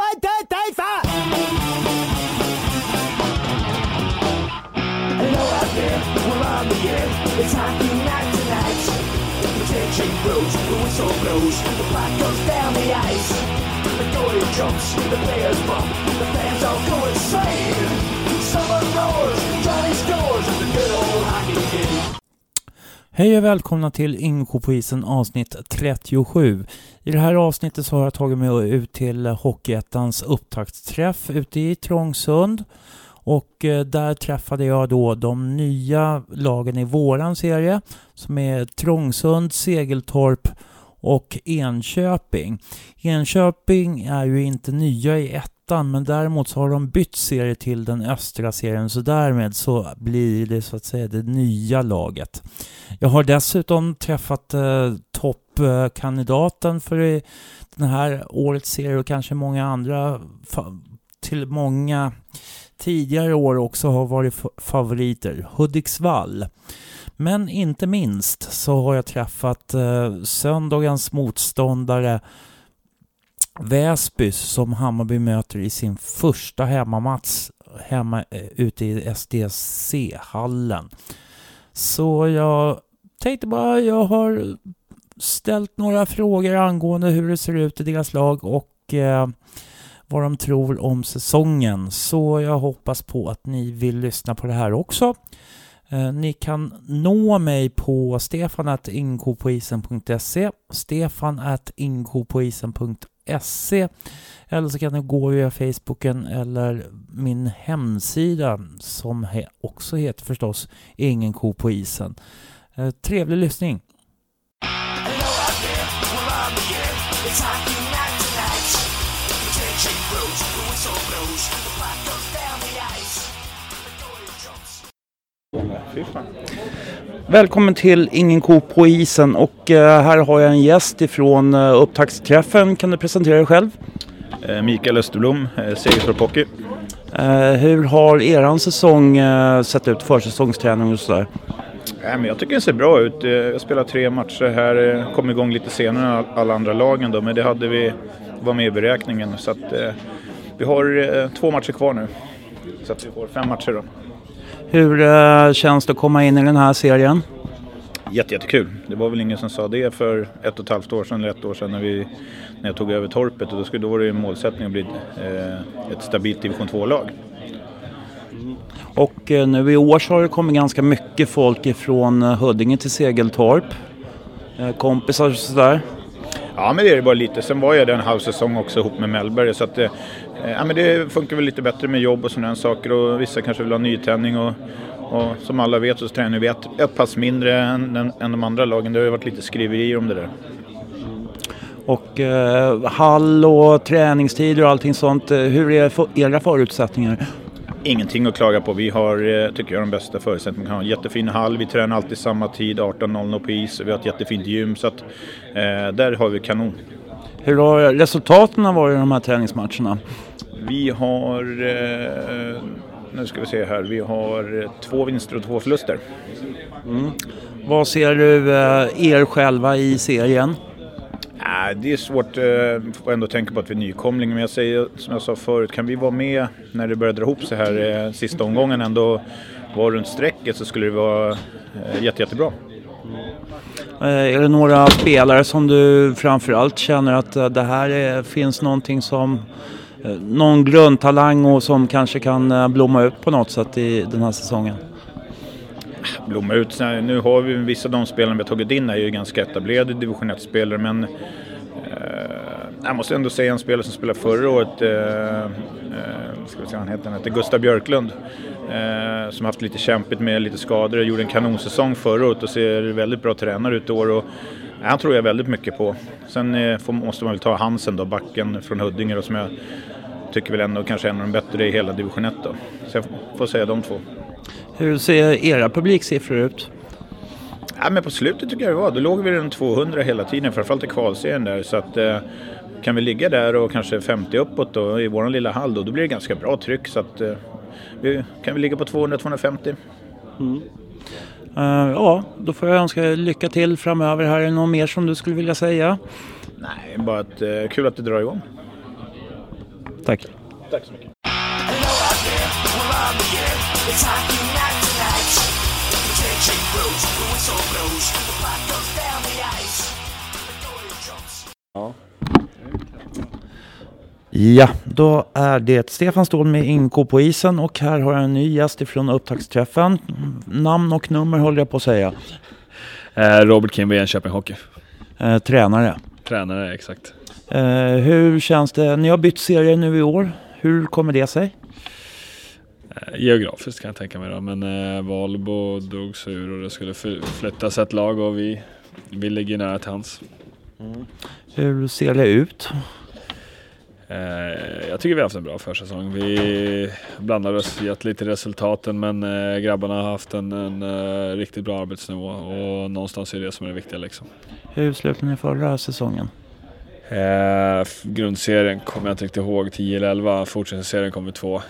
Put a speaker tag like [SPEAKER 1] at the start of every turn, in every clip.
[SPEAKER 1] One, two, three, four!
[SPEAKER 2] Hello out there, we're on the air. It's hockey night tonight. The tension grows, the whistle blows, the puck goes down the ice. The goalie jumps, the players bump, the fans all go insane. Someone roars, Johnny scores, the good old hockey game.
[SPEAKER 3] Hej och välkomna till Inko på isen avsnitt 37. I det här avsnittet så har jag tagit mig ut till Hockeyettans upptaktsträff ute i Trångsund. Och eh, där träffade jag då de nya lagen i våran serie som är Trångsund, Segeltorp och Enköping. Enköping är ju inte nya i ettan men däremot så har de bytt serie till den östra serien så därmed så blir det så att säga det nya laget. Jag har dessutom träffat eh, toppkandidaten för den här årets serie och kanske många andra till många tidigare år också har varit favoriter. Hudiksvall. Men inte minst så har jag träffat eh, söndagens motståndare Väsby som Hammarby möter i sin första hemmamatch hemma eh, ute i SDC-hallen. Så jag tänkte bara, jag har ställt några frågor angående hur det ser ut i deras lag och eh, vad de tror om säsongen. Så jag hoppas på att ni vill lyssna på det här också. Eh, ni kan nå mig på stefanattinkopoisen.se stefanattinkopoisen.se eller så kan ni gå via Facebooken eller min hemsida som också heter förstås Ingen ko på isen. Eh, trevlig lyssning! Välkommen till Ingen ko på isen och eh, här har jag en gäst ifrån eh, upptaktsträffen. Kan du presentera dig själv?
[SPEAKER 4] Eh, Mikael Österblom, Segeltorp Hockey.
[SPEAKER 3] Hur har eran säsong sett ut? Försäsongsträning och sådär?
[SPEAKER 4] Nej, men jag tycker det ser bra ut. Jag spelar tre matcher här, kom igång lite senare än all- alla andra lagen då, men det hade vi, var med i beräkningen. Så att, vi har två matcher kvar nu. Så att vi får fem matcher då.
[SPEAKER 3] Hur eh, känns det att komma in i den här serien?
[SPEAKER 4] Jätte, jättekul. Det var väl ingen som sa det för ett och ett halvt år sedan eller ett år sedan när, vi, när jag tog över torpet. Och då, skulle, då var det ju en målsättning att bli eh, ett stabilt division 2-lag.
[SPEAKER 3] Och eh, nu i år så har det kommit ganska mycket folk ifrån eh, Huddinge till Segeltorp. Kompisar och sådär.
[SPEAKER 4] Ja, men det är det bara lite. Sen var jag där en halv säsong också ihop med Mellberg. Så att, eh, ja, men det funkar väl lite bättre med jobb och sådana saker. Och vissa kanske vill ha nytändning. Och, och som alla vet så tränar vi ett, ett pass mindre än, än, än de andra lagen. Det har ju varit lite skriverier om det där.
[SPEAKER 3] Och eh, hall och träningstider och allting sånt. eh, Hur är era förutsättningar?
[SPEAKER 4] Ingenting att klaga på. Vi har, eh, tycker jag, de bästa förutsättningarna. Vi har en jättefin hall. Vi tränar alltid samma tid, 18.00 på is. Vi har ett jättefint gym. Så att, eh, där har vi kanon.
[SPEAKER 3] Hur har resultaten varit i de här träningsmatcherna?
[SPEAKER 4] Vi har, eh, nu ska vi se här, vi har eh, två vinster och två förluster.
[SPEAKER 3] Vad ser du eh, er själva i serien?
[SPEAKER 4] Nej, det är svårt. Får ändå tänka på att vi är nykomling. Men jag säger som jag sa förut, kan vi vara med när det börjar dra ihop sig här sista omgången ändå vara runt strecket så skulle det vara jätte, jättebra.
[SPEAKER 3] Är det några spelare som du framförallt känner att det här är, finns någonting som Eh, någon grundtalang och som kanske kan eh, blomma ut på något sätt i den här säsongen?
[SPEAKER 4] Blomma ut. Nu har vi vissa av de spelarna vi har tagit in är ju ganska etablerade division 1-spelare men eh, jag måste ändå säga en spelare som spelade förra året, eh, eh, ska vi se han heter, han heter Gustav Björklund. Eh, som haft lite kämpigt med lite skador, gjorde en kanonsäsong förra året och ser väldigt bra tränare ut i år. Och, han tror jag väldigt mycket på. Sen eh, får, måste man väl ta Hansen då, backen från Huddinge då, som jag tycker väl ändå kanske är en av de bättre i hela division 1 då. Så jag får säga de två.
[SPEAKER 3] Hur ser era publiksiffror ut?
[SPEAKER 4] Ja, men på slutet tycker jag det var. Då låg vi runt 200 hela tiden, framförallt i kvalserien där. Så att, eh, kan vi ligga där och kanske 50 uppåt då, i vår lilla hall då, då blir det ganska bra tryck. Så att, eh, vi, kan vi ligga på 200-250?
[SPEAKER 3] Eh, ja, då får jag önska er lycka till framöver. Här är det något mer som du skulle vilja säga?
[SPEAKER 4] Nej, bara att, eh, kul att det drar igång.
[SPEAKER 3] Tack.
[SPEAKER 4] Tack så mycket.
[SPEAKER 2] It's hockey night tonight. The tension grows, the whistle blows, the
[SPEAKER 3] Ja, då är det Stefan Ståhl med Inko på isen och här har jag en ny gäst ifrån upptaktsträffen. Namn och nummer håller jag på att säga.
[SPEAKER 1] Eh, Robert Kimby, Enköping Hockey.
[SPEAKER 3] Eh, tränare.
[SPEAKER 1] Tränare, exakt.
[SPEAKER 3] Eh, hur känns det? Ni har bytt serie nu i år. Hur kommer det sig?
[SPEAKER 1] Eh, geografiskt kan jag tänka mig då, men eh, Valbo drog sig ur och det skulle fly- flyttas ett lag och vi, vi ligger nära till hands.
[SPEAKER 3] Hur ser det ut?
[SPEAKER 1] Eh, jag tycker vi har haft en bra försäsong. Vi blandar oss gett lite i resultaten men eh, grabbarna har haft en, en eh, riktigt bra arbetsnivå och någonstans är det som är det viktiga liksom.
[SPEAKER 3] Hur slutade ni förra säsongen?
[SPEAKER 1] Eh, grundserien kommer jag inte riktigt ihåg, 10 eller 11. Fortsättningsserien kommer två.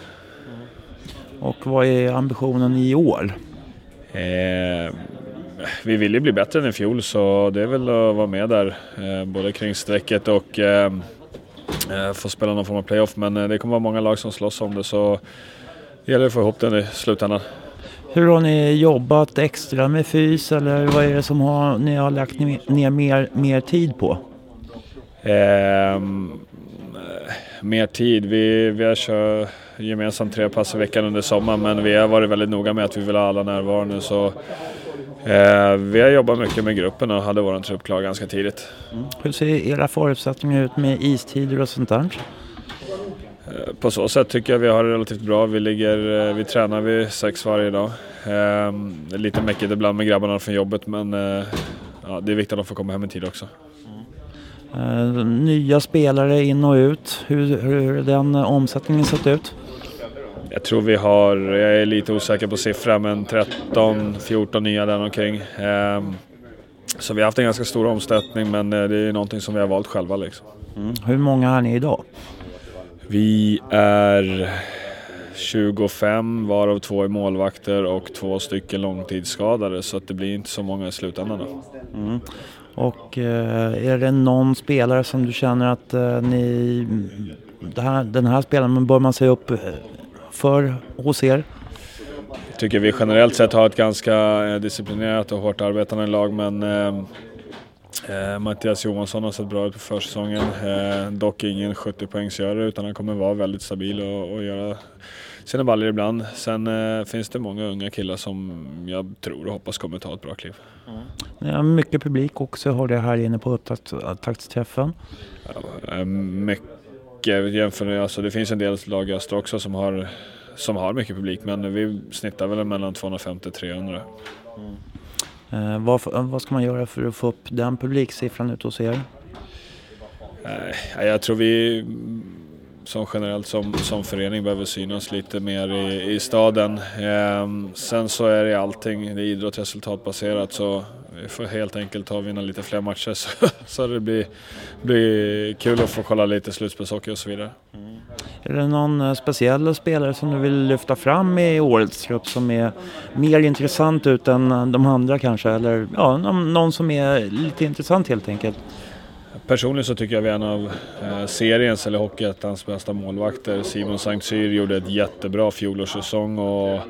[SPEAKER 3] Och vad är ambitionen i år?
[SPEAKER 1] Eh, vi vill ju bli bättre än i fjol så det är väl att vara med där eh, både kring strecket och eh, eh, få spela någon form av playoff. Men eh, det kommer vara många lag som slåss om det så det gäller att få ihop det i slutändan.
[SPEAKER 3] Hur har ni jobbat extra med fys eller vad är det som har, ni har lagt ner mer, mer tid på?
[SPEAKER 1] Ehm, eh, mer tid. Vi, vi har kört gemensamt tre pass i veckan under sommaren men vi har varit väldigt noga med att vi vill ha alla närvarande. Så, eh, vi har jobbat mycket med gruppen och hade vår trupp klar ganska tidigt.
[SPEAKER 3] Hur ser era förutsättningar ut med istider och sånt där?
[SPEAKER 1] Eh, På så sätt tycker jag vi har det relativt bra. Vi, ligger, eh, vi tränar vid sex varje dag. Ehm, Det är lite mäckigt ibland med grabbarna från jobbet men eh, ja, det är viktigt att de får komma hem i tid också.
[SPEAKER 3] Eh, nya spelare in och ut. Hur, hur har den omsättningen sett ut?
[SPEAKER 1] Jag tror vi har, jag är lite osäker på siffran, men 13-14 nya där omkring. Ehm, Så vi har haft en ganska stor omsättning men eh, det är någonting som vi har valt själva liksom.
[SPEAKER 3] Hur många är ni idag?
[SPEAKER 1] Vi är 25 varav två är målvakter och två stycken långtidsskadade så att det blir inte så många i slutändan. Då.
[SPEAKER 3] Och eh, är det någon spelare som du känner att eh, ni, här, den här spelaren bör man se upp eh, för hos er?
[SPEAKER 1] Jag tycker vi generellt sett har ett ganska eh, disciplinerat och hårt arbetande lag men eh, eh, Mattias Johansson har sett bra ut på försäsongen. Eh, dock ingen 70 poängsgörare utan han kommer vara väldigt stabil och, och göra sina baller ibland. Sen eh, finns det många unga killar som jag tror och hoppas kommer ta ett bra kliv.
[SPEAKER 3] Har mycket publik också, har det här inne på upptaktsträffen.
[SPEAKER 1] Eh, Mycket jämfört med, alltså det finns en del lag i öster också som har, som har mycket publik men vi snittar väl mellan 250-300.
[SPEAKER 3] Eh, vad, vad ska man göra för att få upp den publiksiffran ut hos er?
[SPEAKER 1] Nej, jag tror vi mm, som generellt som, som förening behöver synas lite mer i, i staden. Ehm, sen så är det allting, det är idrott resultatbaserat så vi får helt enkelt ta och vinna lite fler matcher så, så det blir, blir kul att få kolla lite slutspelshockey och så vidare.
[SPEAKER 3] Är det någon eh, speciell spelare som du vill lyfta fram i årets trupp som är mer intressant ut än eh, de andra kanske? Eller ja, någon, som är lite intressant helt enkelt?
[SPEAKER 1] Personligen så tycker jag vi är en av eh, seriens, eller Hockeyettans bästa målvakter. Simon Sankt Cyr gjorde ett jättebra fjolårssäsong och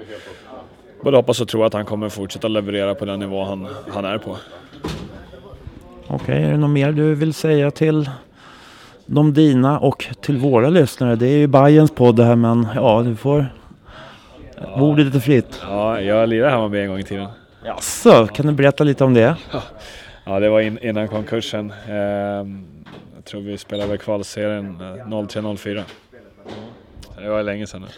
[SPEAKER 1] både hoppas och tror att han kommer fortsätta leverera på den nivå han, han är på.
[SPEAKER 3] Okej, är det något mer du vill säga till de dina och till våra lyssnare? Det är ju Bajens podd det här men ja, du får... Ordet lite fritt.
[SPEAKER 1] Ja, jag lirade Hammarby en gång i tiden.
[SPEAKER 3] Jaså, kan du berätta lite om det?
[SPEAKER 1] Ja, det var in, innan konkursen. Ehm, jag tror vi spelade kvalserien eh, 03-04. Det var länge sedan nu.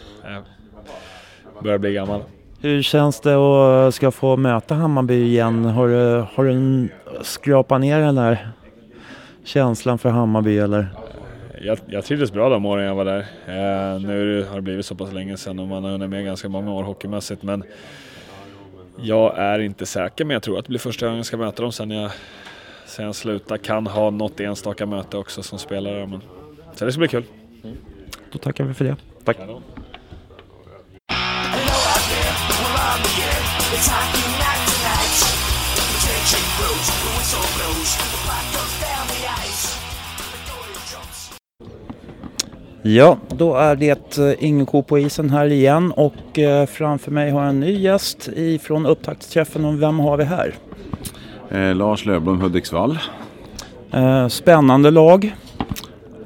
[SPEAKER 1] Jag börjar bli gammal.
[SPEAKER 3] Hur känns det att ska få möta Hammarby igen? Har du, har du skrapat ner den där känslan för Hammarby eller?
[SPEAKER 1] Jag, jag trivdes bra de åren jag var där. Eh, nu har det blivit så pass länge sedan och man har hunnit med ganska många år hockeymässigt. Men jag är inte säker, men jag tror att det blir första gången jag ska möta dem sen jag, sen jag slutar. Kan ha något enstaka möte också som spelare. Men, så det ska bli kul.
[SPEAKER 3] Då tackar vi för det. Tack. Ja, då är det eh, ingen ko på isen här igen och eh, framför mig har jag en ny gäst ifrån upptaktsträffen. Och vem har vi här?
[SPEAKER 5] Eh, Lars Lövblom Hudiksvall.
[SPEAKER 3] Eh, spännande lag.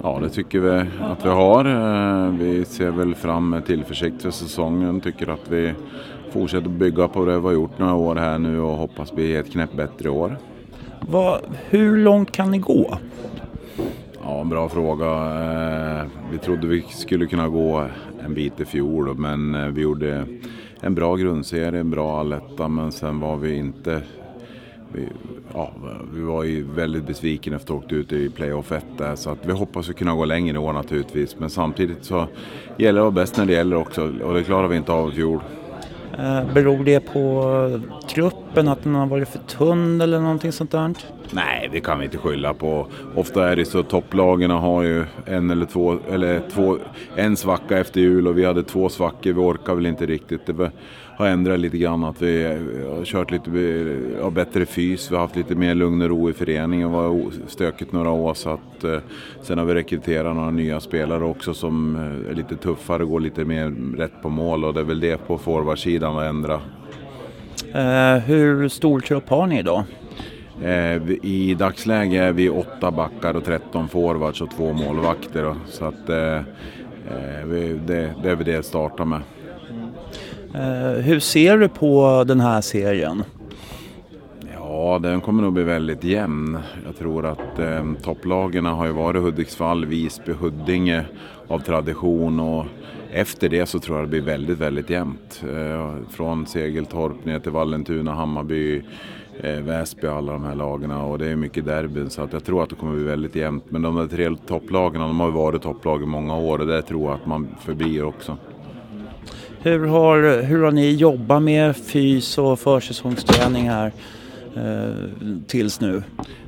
[SPEAKER 5] Ja, det tycker vi att vi har. Eh, vi ser väl fram med tillförsikt för säsongen. Tycker att vi fortsätter bygga på det vi har gjort några år här nu och hoppas bli ett knäpp bättre år.
[SPEAKER 3] Vad, hur långt kan ni gå?
[SPEAKER 5] Ja, en bra fråga. Eh, vi trodde vi skulle kunna gå en bit i fjol men eh, vi gjorde en bra grundserie, en bra alletta men sen var vi inte vi, ja, vi var ju väldigt besvikna efter att ha åkt ut i playoff 1 där så att vi hoppas att kunna gå längre i år naturligtvis men samtidigt så gäller det att vara bäst när det gäller också och det klarar vi inte av i fjol.
[SPEAKER 3] Eh, beror det på truppen, att den har varit för tunn eller någonting sånt där?
[SPEAKER 5] Nej, det kan vi inte skylla på. Ofta är det så att topplagen har ju en eller två, eller två, en svacka efter jul och vi hade två svackor. Vi orkar väl inte riktigt. Det har ändrat lite grann att vi har kört lite ja, bättre fys. Vi har haft lite mer lugn och ro i föreningen. Det var stökigt några år så att eh, sen har vi rekryterat några nya spelare också som eh, är lite tuffare och går lite mer rätt på mål och det är väl det på forwardsidan att ändra.
[SPEAKER 3] Eh, hur stor trupp har ni idag?
[SPEAKER 5] Eh, I dagsläget är vi åtta backar och 13 forwards och två målvakter. Så att, eh, eh det, det är väl det jag startar med.
[SPEAKER 3] Hur ser du på den här serien?
[SPEAKER 5] Ja, den kommer nog bli väldigt jämn. Jag tror att eh, topplagen har ju varit Hudiksvall, Visby, Huddinge av tradition och efter det så tror jag det blir väldigt, väldigt jämnt. Eh, från Segeltorp ner till Vallentuna, Hammarby, eh, Väsby, alla de här lagen och det är mycket derbyn så att jag tror att det kommer bli väldigt jämnt. Men de där tre topplagen, de har varit topplag i många år och det tror jag att man förblir också.
[SPEAKER 3] Hur har, hur har ni jobbat med fys och försäsongsträning här eh, tills nu?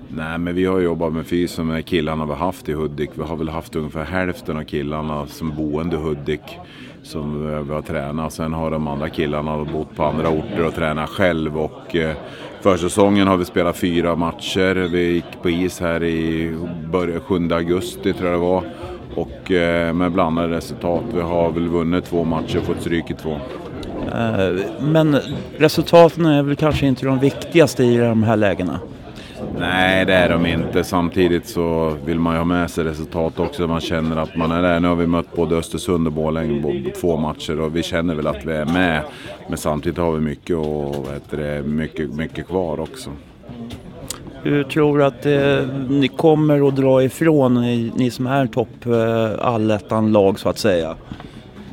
[SPEAKER 5] Nej, men vi har jobbat med fys med killarna vi har haft i Hudik. Vi har väl haft ungefär hälften av killarna som boende i Hudik som vi har tränat. Sen har de andra killarna bott på andra orter och tränat själv. Och eh, försäsongen har vi spelat fyra matcher. Vi gick på is här i 7 augusti tror jag det var. Och eh, med blandade resultat. Vi har väl vunnit två matcher och fått stryk i två.
[SPEAKER 3] Eh, men resultaten är väl kanske inte de viktigaste i de här lägena?
[SPEAKER 5] Nej, det är de inte. Samtidigt så vill man ju ha med sig resultat också. Man känner att man är där. Nu har vi mött både Östersund och Borlänge på två matcher och vi känner väl att vi är med. Men samtidigt har vi mycket, och, det, mycket, mycket kvar också.
[SPEAKER 3] Hur tror du att eh, ni kommer att dra ifrån, ni, ni som är topp eh, allettan-lag så att säga?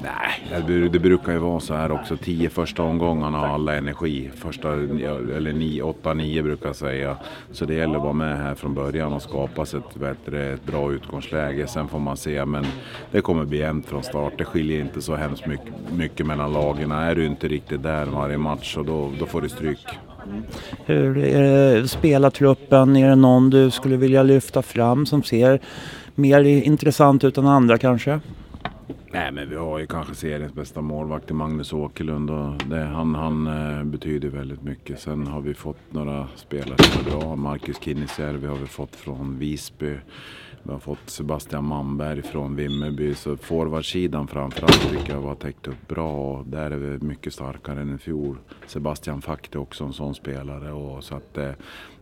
[SPEAKER 5] Nej, det brukar ju vara så här också. Tio första omgångarna har alla energi. Första, eller nio, åtta, nio brukar jag säga. Så det gäller att vara med här från början och skapa sig ett, bättre, ett bra utgångsläge. Sen får man se, men det kommer bli jämnt från start. Det skiljer inte så hemskt mycket, mycket mellan lagen. Är du inte riktigt där varje match, så då, då får du stryk.
[SPEAKER 3] Hur är det, spelartruppen? Är det någon du skulle vilja lyfta fram som ser mer intressant ut än andra kanske?
[SPEAKER 5] Nej men vi har ju kanske seriens bästa målvakt i Magnus Åkerlund och det, han, han eh, betyder väldigt mycket. Sen har vi fått några spelare som är bra. Marcus Kinnisjärvi har vi fått från Visby. Vi har fått Sebastian Manberg från Vimmerby. Så forwardsidan framförallt tycker jag var täckt upp bra och där är vi mycket starkare än i fjol. Sebastian Fakte också en sån spelare. Och så att, eh,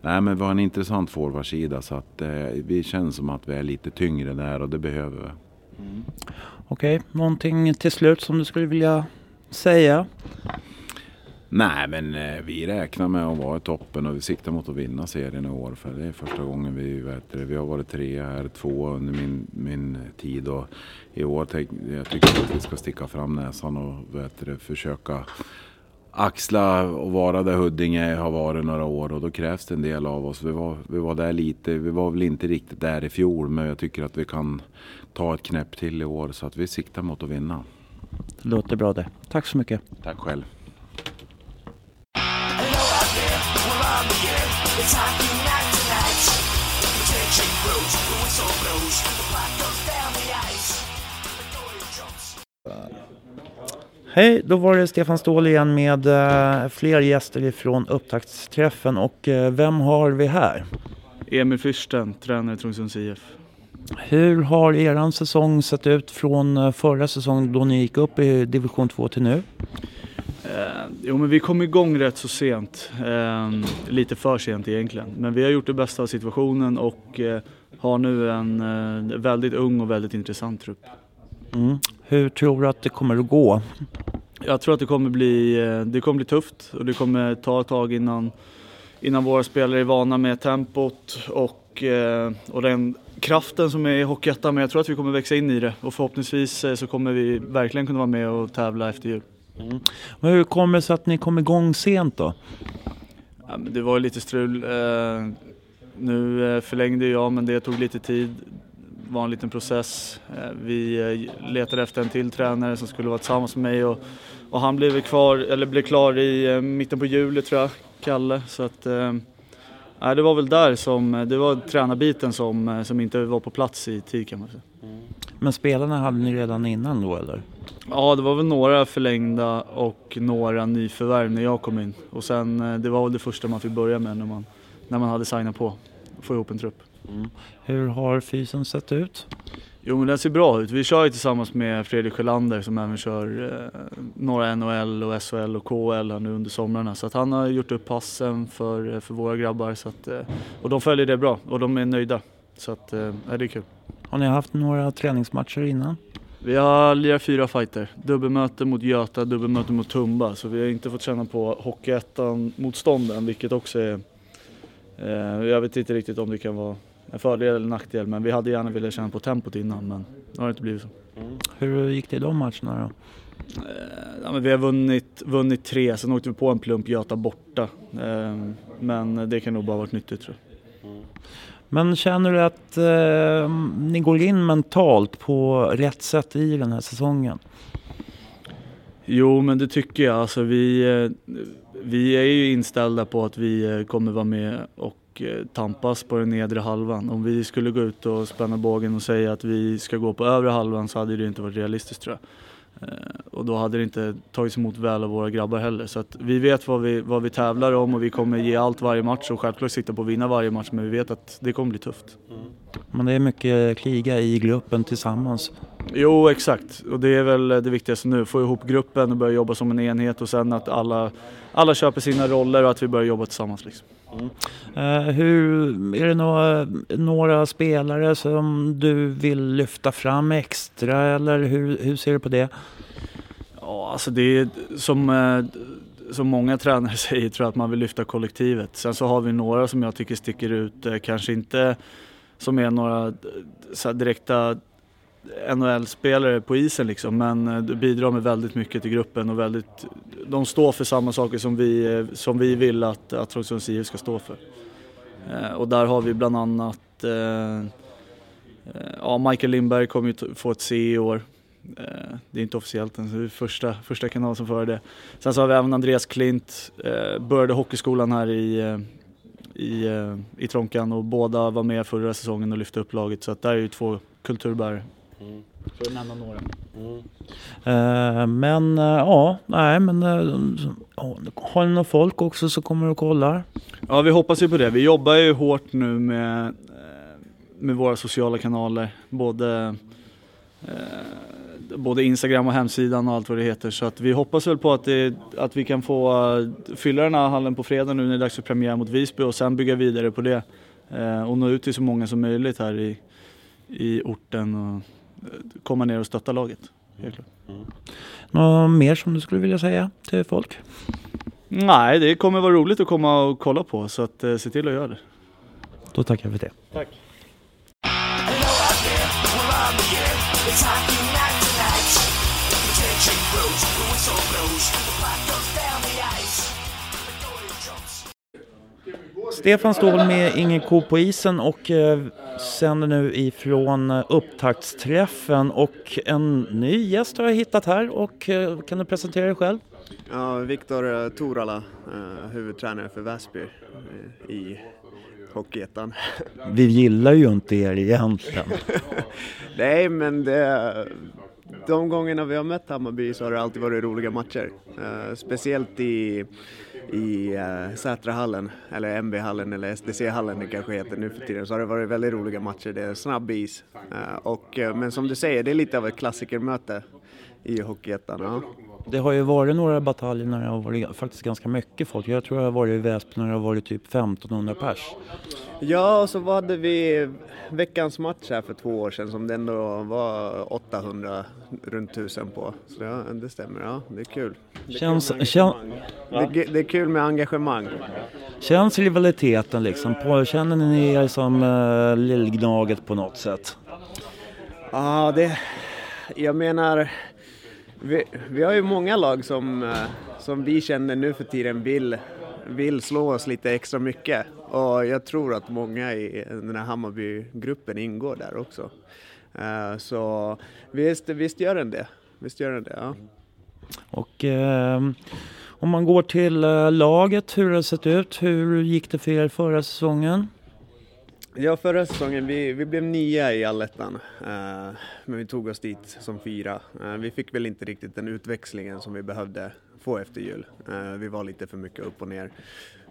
[SPEAKER 5] nej, men vi har en intressant forwardsida så att eh, vi känns som att vi är lite tyngre där och det behöver vi. Mm.
[SPEAKER 3] Okej, okay. någonting till slut som du skulle vilja säga?
[SPEAKER 5] Nej, men eh, vi räknar med att vara i toppen och vi siktar mot att vinna serien i år. För det är första gången vi vet det. Vi har varit tre här, två under min, min tid. Och I år tänk, jag tycker att vi ska sticka fram näsan och vet det, försöka axla och vara där Huddinge har varit några år och då krävs det en del av oss. Vi var, vi var där lite, vi var väl inte riktigt där i fjol men jag tycker att vi kan ta ett knäpp till i år så att vi siktar mot att vinna.
[SPEAKER 3] Det låter bra det. Tack så mycket.
[SPEAKER 5] Tack själv.
[SPEAKER 3] Hej, då var det Stefan Ståhl igen med uh, fler gäster ifrån upptaktsträffen och uh, vem har vi här?
[SPEAKER 6] Emil Fürsten, tränare i Trångsunds IF.
[SPEAKER 3] Hur har eran säsong sett ut från eh, förra säsongen då ni gick upp i division 2 till nu?
[SPEAKER 6] Eh, jo men vi kom igång rätt så sent. Eh, lite för sent egentligen. Men vi har gjort det bästa av situationen och eh, har nu en eh, väldigt ung och väldigt intressant trupp.
[SPEAKER 3] Mm. Hur tror du att det kommer att gå?
[SPEAKER 6] Jag tror att det kommer bli, eh, det kommer bli tufft och det kommer ta ett tag innan, innan våra spelare är vana med tempot och, eh, och den kraften som är i Hockeyettan. Men jag tror att vi kommer växa in i det och förhoppningsvis eh, så kommer vi verkligen kunna vara med och tävla efter jul.
[SPEAKER 3] Och hur kommer det sig att ni kom igång sent då?
[SPEAKER 6] Ja, det var lite strul. Nu förlängde jag men det tog lite tid. Var en liten process. Eh, vi eh, letade efter en till tränare som skulle vara tillsammans med mig och, och han blev, kvar, eller blev klar i eh, mitten på juli tror jag, Kalle. Så att, nej, det var väl där som, det var tränarbiten som, som inte var på plats i tid kan man säga.
[SPEAKER 3] Men spelarna hade ni redan innan då eller?
[SPEAKER 6] Ja, det var väl några förlängda och några nyförvärv när jag kom in. Och sen, det var väl det första man fick börja med när man, när man hade signat på. Få ihop en trupp.
[SPEAKER 3] Hur har fysen sett ut?
[SPEAKER 6] Jo men den ser bra ut. Vi kör ju tillsammans med Fredrik Sjölander som även kör eh, några NHL och SHL och KHL här nu under somrarna. Så att han har gjort upp passen för, för våra grabbar. Så att, eh, och de följer det bra och de är nöjda. Så att, eh, det är kul.
[SPEAKER 3] Har ni haft några träningsmatcher innan?
[SPEAKER 6] Vi har lirat fyra fighter. Dubbelmöte mot Göta, dubbelmöte mot Tumba. Så vi har inte fått känna på Hockeyettan-motstånden vilket också är... Eh, jag vet inte riktigt om det kan vara en fördel eller nackdel men vi hade gärna velat känna på tempot innan men nu har det inte blivit så.
[SPEAKER 3] Hur gick det i de matcherna då?
[SPEAKER 6] Eh, ja, vi har vunnit, vunnit tre, sen åkte vi på en plump Göta borta. Eh, men det kan nog bara varit nyttigt tror jag.
[SPEAKER 3] Men känner du att eh, ni går in mentalt på rätt sätt i den här säsongen?
[SPEAKER 6] Jo men det tycker jag. Alltså, vi, eh, vi är ju inställda på att vi eh, kommer vara med och och eh, tampas på den nedre halvan. Om vi skulle gå ut och spänna bågen och säga att vi ska gå på övre halvan så hade det inte varit realistiskt tror jag. Eh, och då hade det inte tagits emot väl av våra grabbar heller. Så att vi vet vad vi, vad vi tävlar om och vi kommer ge allt varje match och självklart sikta på att vinna varje match men vi vet att det kommer bli tufft. Mm.
[SPEAKER 3] Men det är mycket kriga i gruppen tillsammans.
[SPEAKER 6] Jo exakt och det är väl det viktigaste nu, få ihop gruppen och börja jobba som en enhet och sen att alla, alla köper sina roller och att vi börjar jobba tillsammans. Liksom.
[SPEAKER 3] Eh, hur, är det några, några spelare som du vill lyfta fram extra eller hur, hur ser du på det?
[SPEAKER 6] Ja, alltså det är som, eh, som många tränare säger tror jag att man vill lyfta kollektivet. Sen så har vi några som jag tycker sticker ut, eh, kanske inte som är några direkta NHL-spelare på isen liksom, men eh, de bidrar med väldigt mycket till gruppen och väldigt, de står för samma saker som vi, eh, som vi vill att, att Trångsunds IF ska stå för. Eh, och där har vi bland annat Ja, Michael Lindberg kommer ju få ett C i år. Det är inte officiellt än, så det är första, första kanalen som för det. Sen så har vi även Andreas Klint, började hockeyskolan här i, i, i Tronkan och båda var med förra säsongen och lyfte upp laget så att där är ju två kulturbärare. För att nämna några.
[SPEAKER 3] Eh, men eh, ja, nej men ja, har ni någon folk också som kommer och kollar?
[SPEAKER 6] Ja, vi hoppas ju på det. Vi jobbar ju hårt nu med, med våra sociala kanaler. Både, både Instagram och hemsidan och allt vad det heter. Så att vi hoppas väl på att, det, att vi kan få fylla den här hallen på fredag nu när det är dags för premiär mot Visby och sen bygga vidare på det. Och nå ut till så många som möjligt här i, i orten och komma ner och stötta laget. Helt klart.
[SPEAKER 3] Något mer som du skulle vilja säga till folk?
[SPEAKER 6] Nej, det kommer vara roligt att komma och kolla på så att eh, se till att göra det.
[SPEAKER 3] Då tackar vi för det.
[SPEAKER 6] Tack.
[SPEAKER 3] Stefan Ståhl med Ingen ko på isen och eh, sänder nu ifrån eh, upptaktsträffen och en ny gäst har jag hittat här och eh, kan du presentera dig själv?
[SPEAKER 7] Ja, Viktor eh, Torala, huvudtränare för Väsby i Hockeyettan.
[SPEAKER 3] Vi gillar ju inte er egentligen.
[SPEAKER 7] Nej, men det, de gångerna vi har mött Hammarby så har det alltid varit roliga matcher. Uh, speciellt i, i uh, Sätrahallen, eller MB-hallen eller SDC-hallen det kanske heter nu för tiden, så har det varit väldigt roliga matcher. Det är snabb is. Uh, och, uh, men som du säger, det är lite av ett klassikermöte i Hockeyettan.
[SPEAKER 3] Det har ju varit några bataljer när det har varit faktiskt ganska mycket folk. Jag tror jag har varit i Väsby när det har varit typ 1500 pers.
[SPEAKER 7] Ja, och så hade vi veckans match här för två år sedan som det ändå var 800, runt 1000 på. Så ja, det stämmer, ja, det är kul. Det är,
[SPEAKER 3] Känns-
[SPEAKER 7] kul,
[SPEAKER 3] kän-
[SPEAKER 7] det, det är kul med engagemang.
[SPEAKER 3] Känns rivaliteten liksom? På, känner ni er som uh, Lillgnaget på något sätt?
[SPEAKER 7] Ja, det... Jag menar... Vi, vi har ju många lag som, eh, som vi känner nu för tiden vill, vill slå oss lite extra mycket. Och jag tror att många i den här Hammarbygruppen ingår där också. Eh, så visst, visst gör den det. Visst gör den det, ja.
[SPEAKER 3] Och eh, om man går till eh, laget, hur har det sett ut? Hur gick det för er förra säsongen?
[SPEAKER 7] Ja, förra säsongen, vi, vi blev nia i allettan, eh, men vi tog oss dit som fyra. Eh, vi fick väl inte riktigt den utväxlingen som vi behövde få efter jul. Eh, vi var lite för mycket upp och ner.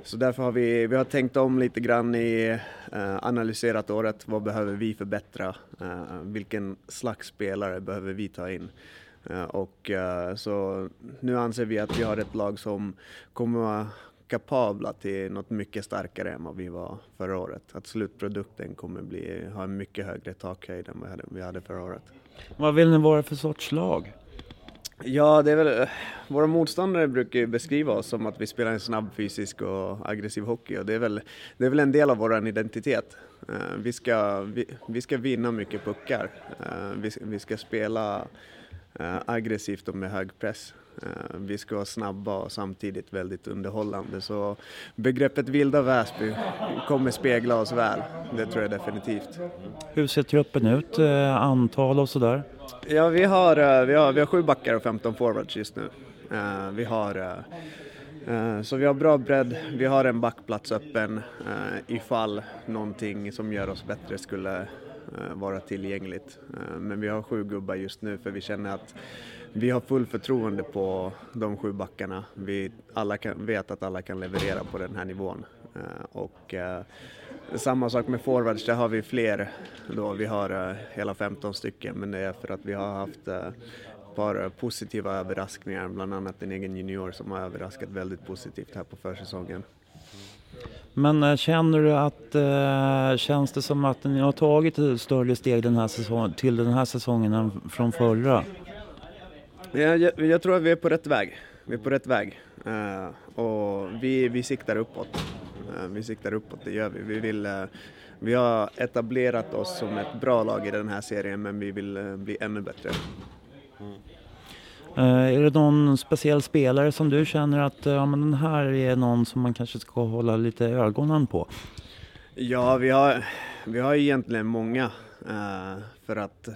[SPEAKER 7] Så därför har vi, vi har tänkt om lite grann i, eh, analyserat året. Vad behöver vi förbättra? Eh, vilken slags spelare behöver vi ta in? Eh, och eh, så nu anser vi att vi har ett lag som kommer kapabla till något mycket starkare än vad vi var förra året. Att slutprodukten kommer bli, ha en mycket högre takhöjd än vad vi hade, vi hade förra året.
[SPEAKER 3] Vad vill ni vara för sorts lag?
[SPEAKER 7] Ja, det är väl, våra motståndare brukar beskriva oss som att vi spelar en snabb, fysisk och aggressiv hockey och det är väl, det är väl en del av vår identitet. Eh, Vi ska, vi, vi ska vinna mycket puckar. Eh, Vi, vi ska spela eh, aggressivt och med hög press. Eh, Vi ska vara snabba och samtidigt väldigt underhållande. Så begreppet vilda Väsby kommer spegla oss väl. Det tror jag definitivt.
[SPEAKER 3] Hur ser truppen ut? Eh, antal och sådär?
[SPEAKER 7] Ja, vi har, eh, vi, har, vi har sju backar och 15 forwards just nu. Vi har, så vi har bra bredd, vi har en backplats öppen ifall någonting som gör oss bättre skulle vara tillgängligt. Men vi har sju gubbar just nu för vi känner att vi har full förtroende på de sju backarna. Vi alla kan, vet att alla kan leverera på den här nivån. Eh, och eh, samma sak med forwards, där har vi fler då. Vi har eh, hela 15 stycken men det är för att vi har haft eh, ett par positiva överraskningar, bland annat en egen junior som har överraskat väldigt positivt här på försäsongen.
[SPEAKER 3] Men eh, känner du att, eh, känns det som att ni har tagit ett större steg den här säsongen, till den här säsongen än från förra?
[SPEAKER 7] Jag, jag, jag tror att vi är på rätt väg. Vi är på rätt väg. Eh, och vi, vi siktar uppåt. Eh, vi siktar uppåt, det gör vi. Vi, vill, eh, vi har etablerat oss som ett bra lag i den här serien men vi vill bli ännu bättre.
[SPEAKER 3] Eh, är det någon speciell spelare som du känner att ja, men den här är någon som man kanske ska hålla lite ögonen på?
[SPEAKER 7] Ja, vi har, vi har egentligen många för att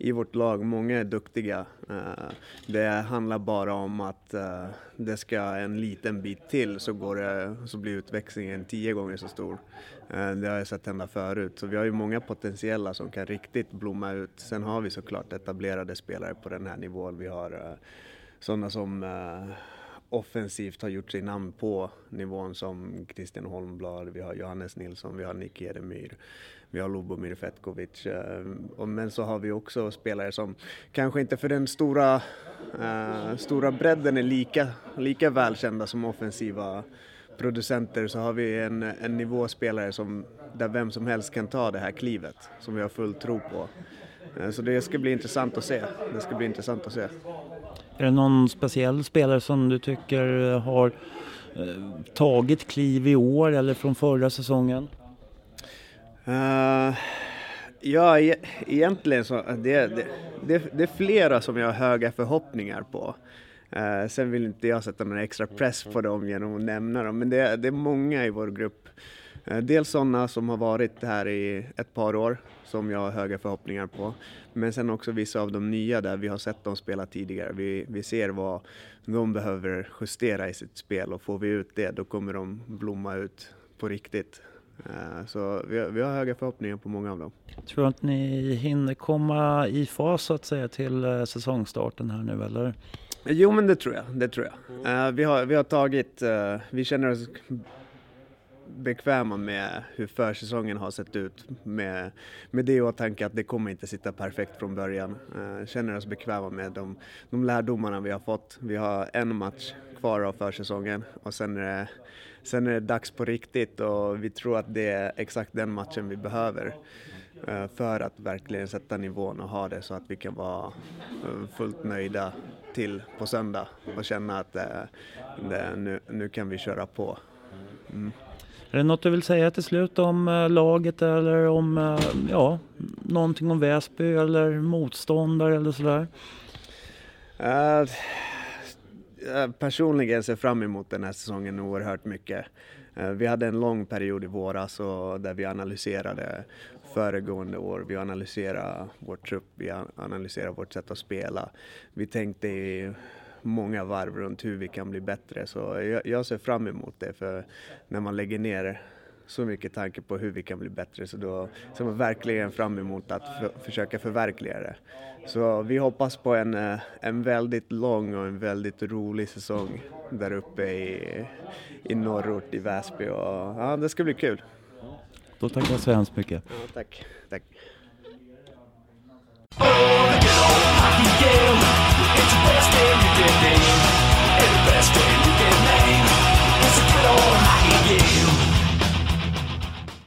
[SPEAKER 7] i vårt lag, många är duktiga. Eh, det handlar bara om att eh, det ska en liten bit till så, går det, så blir utväxlingen tio gånger så stor. Eh, det har jag sett hända förut. Så vi har ju många potentiella som kan riktigt blomma ut. Sen har vi såklart etablerade spelare på den här nivån. Vi har sådana som offensivt har gjort sig namn på nivån som Christian Holmblad, vi har Johannes Nilsson, vi har Nick Edemyr, vi har Lubomir Fetkovic. Eh, och- Men så har vi också spelare som kanske inte för den stora, eh, stora bredden är lika, lika välkända som offensiva producenter så har vi en, en nivåspelare som, där vem som helst kan ta det här klivet som vi har full tro på. Eh, så det ska bli intressant att se. Det ska bli intressant att se.
[SPEAKER 3] Är det någon speciell spelare som du tycker har eh, tagit kliv i år eller från förra säsongen?
[SPEAKER 7] Uh, ja, e- egentligen så det, det, det, det är flera som jag har höga förhoppningar på. Uh, sen vill inte jag sätta någon extra press på dem genom att nämna dem, men det, det är många i vår grupp. Uh, dels sådana som har varit här i ett par år, som jag har höga förhoppningar på. Men sen också vissa av de nya där vi har sett dem spela tidigare. Vi, vi ser vad de behöver justera i sitt spel och får vi ut det, då kommer de blomma ut på riktigt. Eh, Så vi har, vi har höga förhoppningar på många av dem.
[SPEAKER 3] Tror du att ni hinner komma i fas så att säga till eh, säsongstarten här nu eller?
[SPEAKER 7] Jo men det tror jag, det tror jag. Eh, vi, har, vi har tagit, vi känner oss bekväma med hur försäsongen har sett ut med, med det i åtanke att det kommer inte sitta perfekt från början. Känner oss bekväma med de, de lärdomarna vi har fått. Vi har en match kvar av försäsongen och sen är, det, sen är det dags på riktigt och vi tror att det är exakt den matchen vi behöver eh, för att verkligen sätta nivån och ha det så att vi kan vara eh, fullt nöjda till på söndag och känna att eh, det, nu, nu kan vi köra på. Mm.
[SPEAKER 3] Är det något du vill säga till slut om laget eller om, ja, någonting om Väsby eller motståndare eller sådär?
[SPEAKER 7] Eh, Eh, personligen ser jag fram emot den här säsongen oerhört mycket. Eh, vi hade en lång period i våras och där vi analyserade föregående år. Vi analyserade vår trupp, vi analyserade vårt sätt att spela. Vi tänkte i många varv runt hur vi kan bli bättre. Så jag, jag ser fram emot det för när man lägger ner så mycket tanke på hur vi kan bli bättre så då ser man verkligen fram emot att för, försöka förverkliga det. Så vi hoppas på en, eh, en väldigt lång och en väldigt rolig säsong där uppe i, i norrort i Väsby och ja, det ska bli kul.
[SPEAKER 3] Då tackar jag så hemskt mycket.
[SPEAKER 7] Ja, tack, tack.
[SPEAKER 2] It's a good old hockey game.